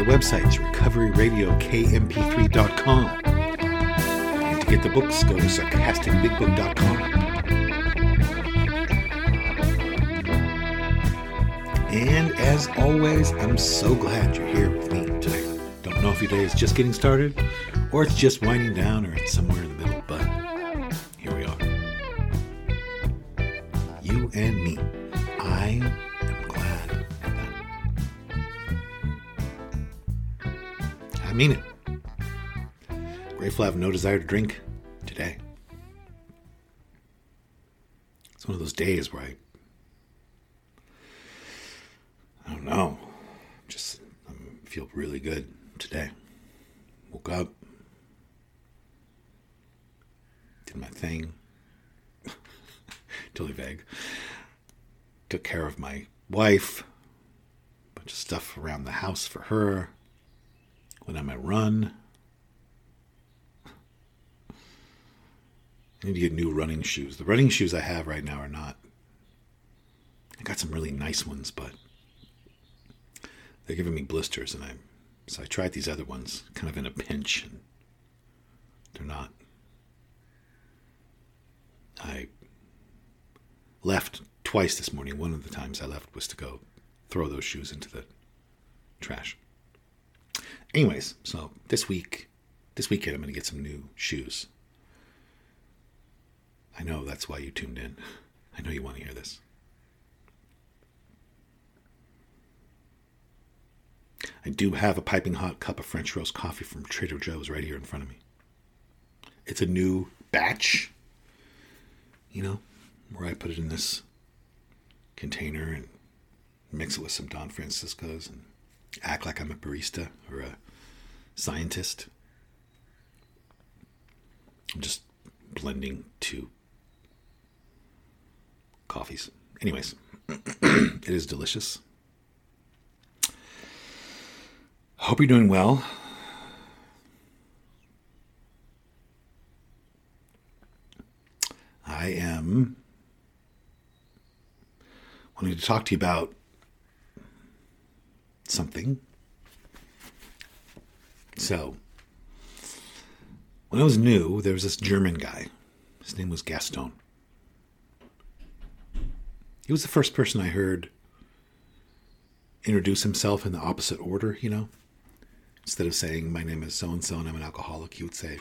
my website, is recoveryradiokmp3.com. And to get the books, go to sarcasticbigbook.com. And as always, I'm so glad you're here with me today. Don't know if your day is just getting started, or it's just winding down, or it's somewhere mean it. Grateful I have no desire to drink today. It's one of those days where I, I don't know, just I feel really good today. Woke up, did my thing, totally vague. Took care of my wife, bunch of stuff around the house for her. Went on my run. I need to get new running shoes. The running shoes I have right now are not. I got some really nice ones, but they're giving me blisters, and I so I tried these other ones, kind of in a pinch, and they're not. I left twice this morning. One of the times I left was to go throw those shoes into the trash. Anyways, so this week, this weekend, I'm going to get some new shoes. I know that's why you tuned in. I know you want to hear this. I do have a piping hot cup of French roast coffee from Trader Joe's right here in front of me. It's a new batch, you know, where I put it in this container and mix it with some Don Francisco's and act like I'm a barista or a scientist. I'm just blending two coffees. Anyways, it is delicious. Hope you're doing well. I am wanting to talk to you about something. So, when I was new, there was this German guy. His name was Gaston. He was the first person I heard introduce himself in the opposite order, you know? Instead of saying, My name is so and so and I'm an alcoholic, he would say,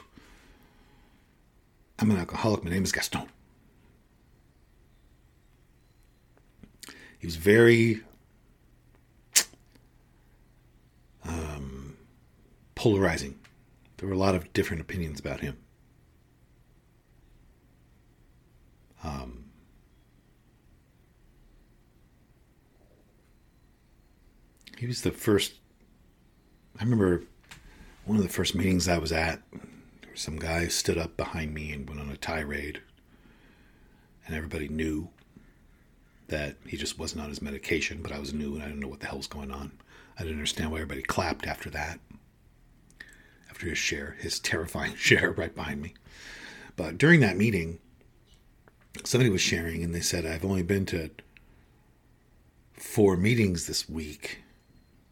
I'm an alcoholic, my name is Gaston. He was very um, polarizing. There were a lot of different opinions about him. Um, he was the first. I remember one of the first meetings I was at. There was some guy who stood up behind me and went on a tirade, and everybody knew that he just wasn't on his medication. But I was new and I didn't know what the hell was going on. I didn't understand why everybody clapped after that. After his share, his terrifying share right behind me. But during that meeting, somebody was sharing and they said, I've only been to four meetings this week.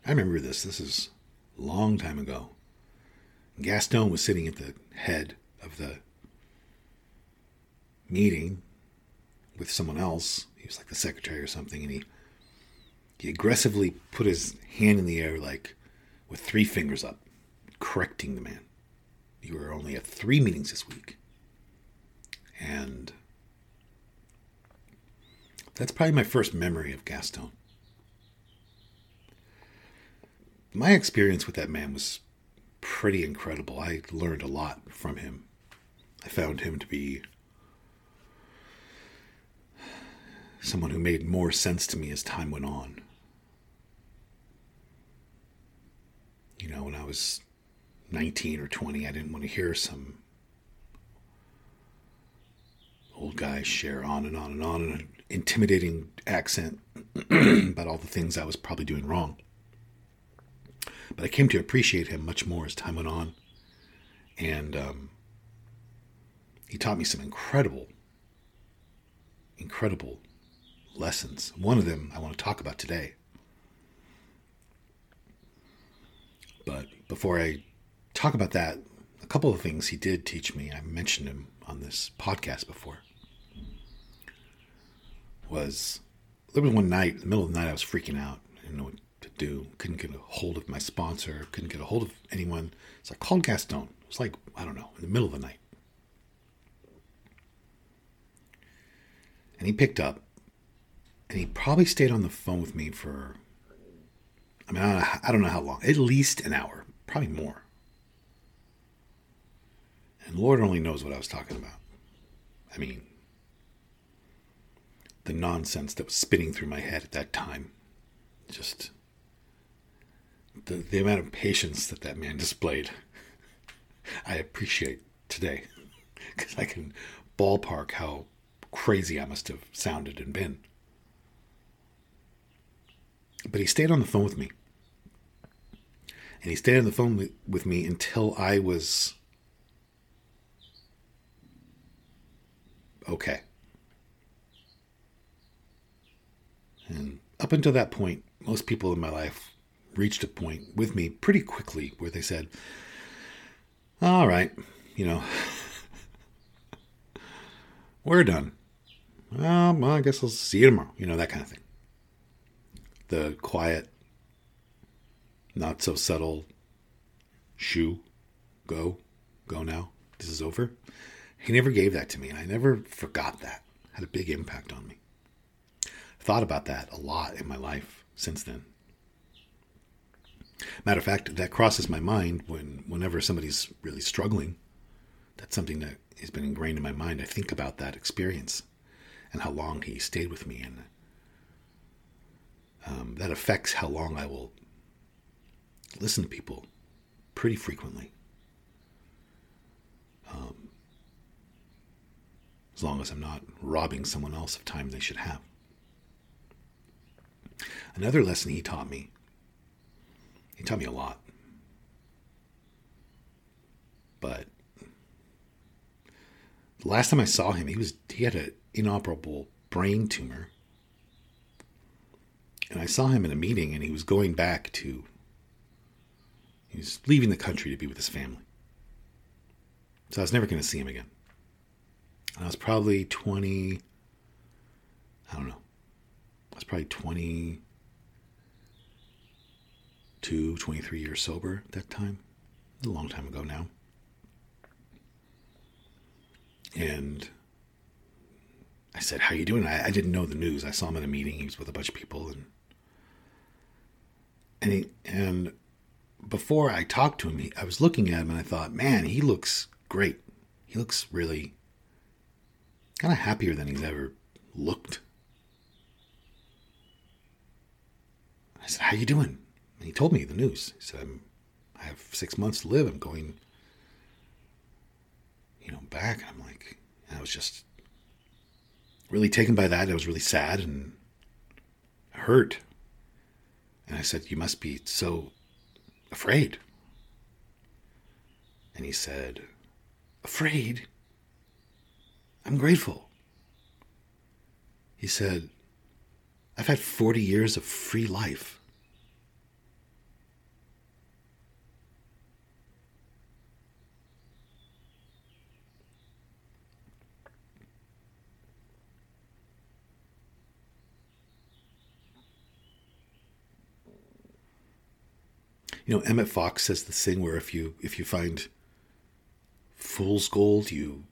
I remember this. This is a long time ago. Gaston was sitting at the head of the meeting with someone else. He was like the secretary or something, and he he aggressively put his hand in the air like with three fingers up, correcting the man. You were only at three meetings this week. And that's probably my first memory of Gaston. My experience with that man was pretty incredible. I learned a lot from him. I found him to be someone who made more sense to me as time went on. You know, when I was 19 or 20, I didn't want to hear some old guy share on and on and on in an intimidating accent about all the things I was probably doing wrong. But I came to appreciate him much more as time went on. And um, he taught me some incredible, incredible lessons. One of them I want to talk about today. But before I talk about that, a couple of things he did teach me. I mentioned him on this podcast before. Was there was one night, in the middle of the night, I was freaking out. I didn't know what to do. Couldn't get a hold of my sponsor. Couldn't get a hold of anyone. So I called Gaston. It was like, I don't know, in the middle of the night. And he picked up and he probably stayed on the phone with me for I mean, I don't, know, I don't know how long. At least an hour, probably more. And Lord only knows what I was talking about. I mean, the nonsense that was spinning through my head at that time. Just the, the amount of patience that that man displayed. I appreciate today because I can ballpark how crazy I must have sounded and been. But he stayed on the phone with me. And he stayed on the phone with me until I was okay. And up until that point, most people in my life reached a point with me pretty quickly where they said, All right, you know, we're done. Um, well, I guess I'll see you tomorrow. You know, that kind of thing the quiet, not so subtle shoo, go, go now. This is over. He never gave that to me, and I never forgot that. It had a big impact on me. I've thought about that a lot in my life since then. Matter of fact, that crosses my mind when whenever somebody's really struggling. That's something that has been ingrained in my mind. I think about that experience and how long he stayed with me and um, that affects how long I will listen to people pretty frequently. Um, as long as I'm not robbing someone else of time they should have. Another lesson he taught me, he taught me a lot. But the last time I saw him, he was he had an inoperable brain tumor and I saw him in a meeting, and he was going back to. He was leaving the country to be with his family. So I was never going to see him again. I was probably 20. I don't know. I was probably 22, 23 years sober at that time. A long time ago now. And I said, "How you doing?" I, I, didn't know the news. I saw him at a meeting. He was with a bunch of people, and and he, and before I talked to him, he, I was looking at him and I thought, man, he looks great. He looks really kind of happier than he's ever looked. I said, "How you doing?" And he told me the news. He said, "I'm, I have six months to live. I'm going, you know, back." And I'm like, and I was just really taken by that. I was really sad and hurt. And I said, You must be so afraid. And he said, Afraid? I'm grateful. He said, I've had 40 years of free life. You know, Emmet Fox says this thing where if you if you find fool's gold, you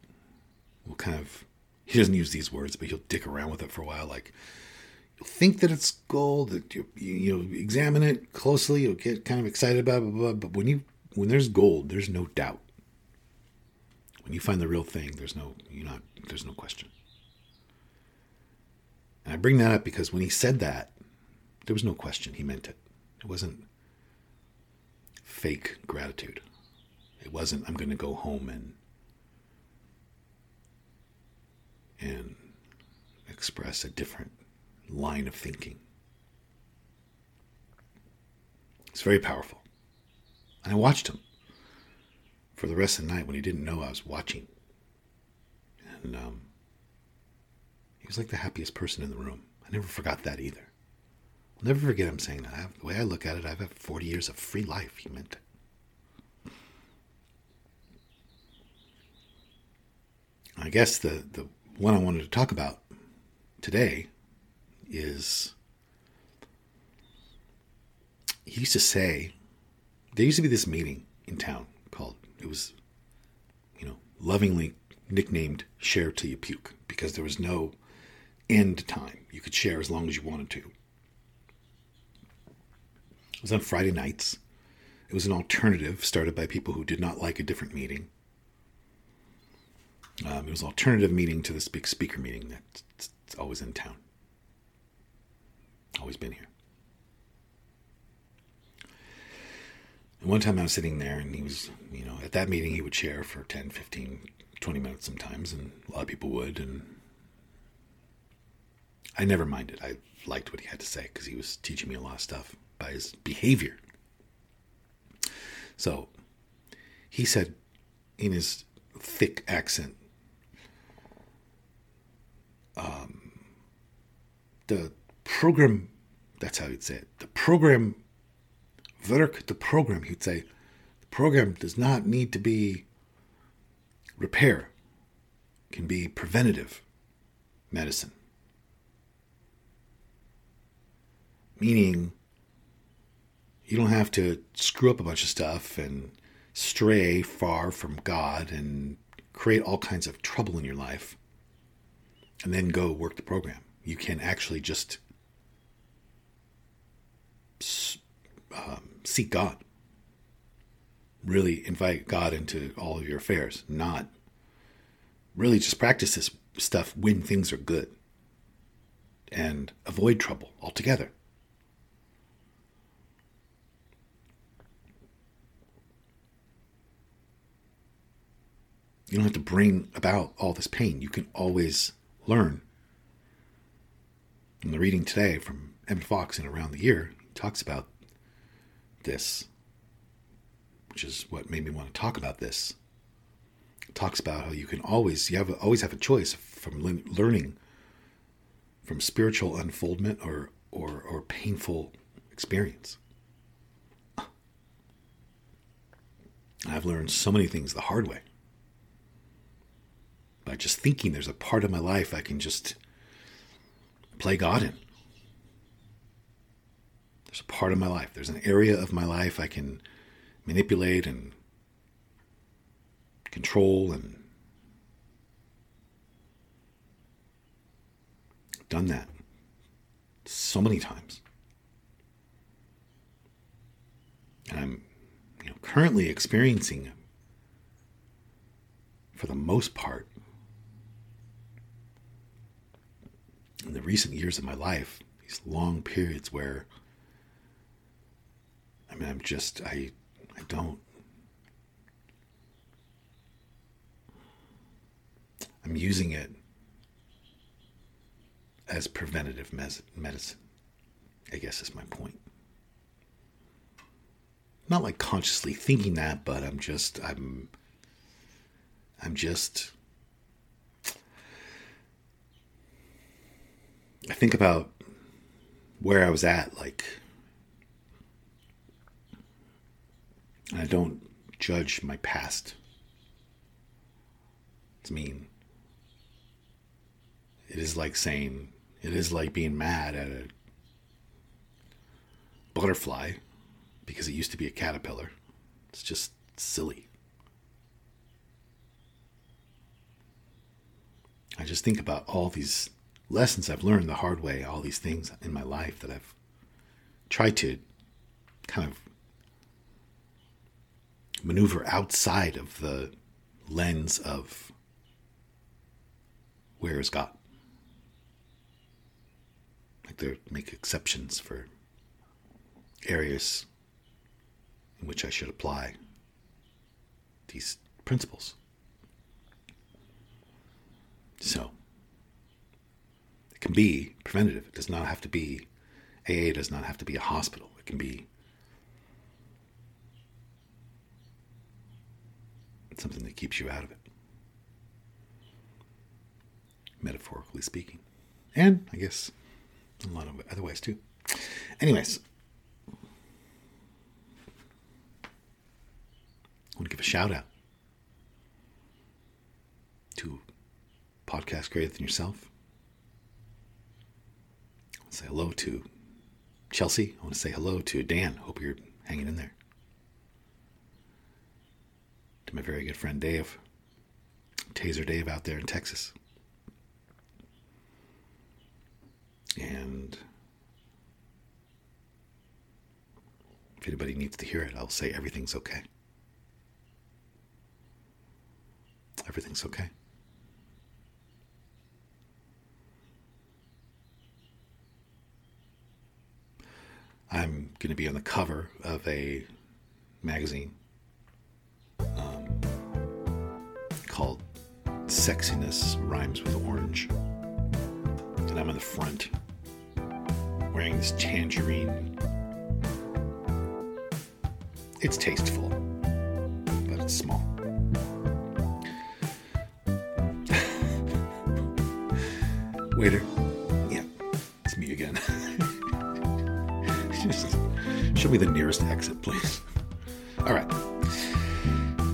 will kind of he doesn't use these words, but he'll dick around with it for a while. Like you'll think that it's gold, that you you examine it closely, you'll get kind of excited about it, blah, blah, blah. but when you when there's gold, there's no doubt. When you find the real thing, there's no you not there's no question. And I bring that up because when he said that, there was no question. He meant it. It wasn't fake gratitude. It wasn't I'm going to go home and and express a different line of thinking. It's very powerful. And I watched him for the rest of the night when he didn't know I was watching. And um, he was like the happiest person in the room. I never forgot that either. I'll never forget him saying that. Have, the way I look at it, I've had 40 years of free life. He meant. I guess the, the one I wanted to talk about today is he used to say there used to be this meeting in town called it was you know lovingly nicknamed share till you puke because there was no end time. You could share as long as you wanted to. It was on friday nights. It was an alternative started by people who did not like a different meeting um, it was an alternative meeting to this big speaker meeting that's always in town always been here And one time I was sitting there and he was, you know, at that meeting he would share for 10, 15, 20 minutes sometimes, and a lot of people would. And I never minded. I liked what he had to say because he was teaching me a lot of stuff by his behavior. So he said in his thick accent, um, the program, that's how you'd say it, the program Werk, the program, he'd say, the program does not need to be repair, it can be preventative medicine. Meaning, you don't have to screw up a bunch of stuff and stray far from God and create all kinds of trouble in your life and then go work the program. You can actually just um, seek God. Really invite God into all of your affairs, not really just practice this stuff when things are good and avoid trouble altogether. You don't have to bring about all this pain. You can always learn. In the reading today from Emmet Fox in Around the Year, he talks about this, which is what made me want to talk about this. It talks about how you can always you have always have a choice from learning from spiritual unfoldment or or, or painful experience. I've learned so many things the hard way. By just thinking there's a part of my life I can just play God in. There's a part of my life, there's an area of my life I can manipulate and control and done that so many times. And I'm you know, currently experiencing, for the most part, in the recent years of my life, these long periods where I mean, I'm just, I, I don't. I'm using it as preventative medicine, I guess is my point. Not like consciously thinking that, but I'm just, I'm, I'm just, I think about where I was at like I don't judge my past. It's mean. It is like saying, it is like being mad at a butterfly because it used to be a caterpillar. It's just silly. I just think about all these lessons I've learned the hard way, all these things in my life that I've tried to kind of maneuver outside of the lens of where is God. Like to make exceptions for areas in which I should apply these principles. So, can be preventative. It does not have to be, AA does not have to be a hospital. It can be something that keeps you out of it, metaphorically speaking. And I guess a lot of other ways too. Anyways, I want to give a shout out to podcast greater than yourself. Say hello to Chelsea. I want to say hello to Dan. Hope you're hanging in there. To my very good friend Dave, Taser Dave out there in Texas. And if anybody needs to hear it, I'll say everything's okay. Everything's okay. I'm going to be on the cover of a magazine um, called Sexiness Rhymes with Orange. And I'm on the front wearing this tangerine. It's tasteful, but it's small. Waiter. Show me the nearest exit, please. All right.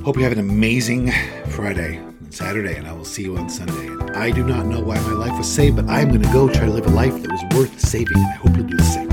Hope you have an amazing Friday and Saturday, and I will see you on Sunday. I do not know why my life was saved, but I'm going to go try to live a life that was worth saving, and I hope you'll do the same.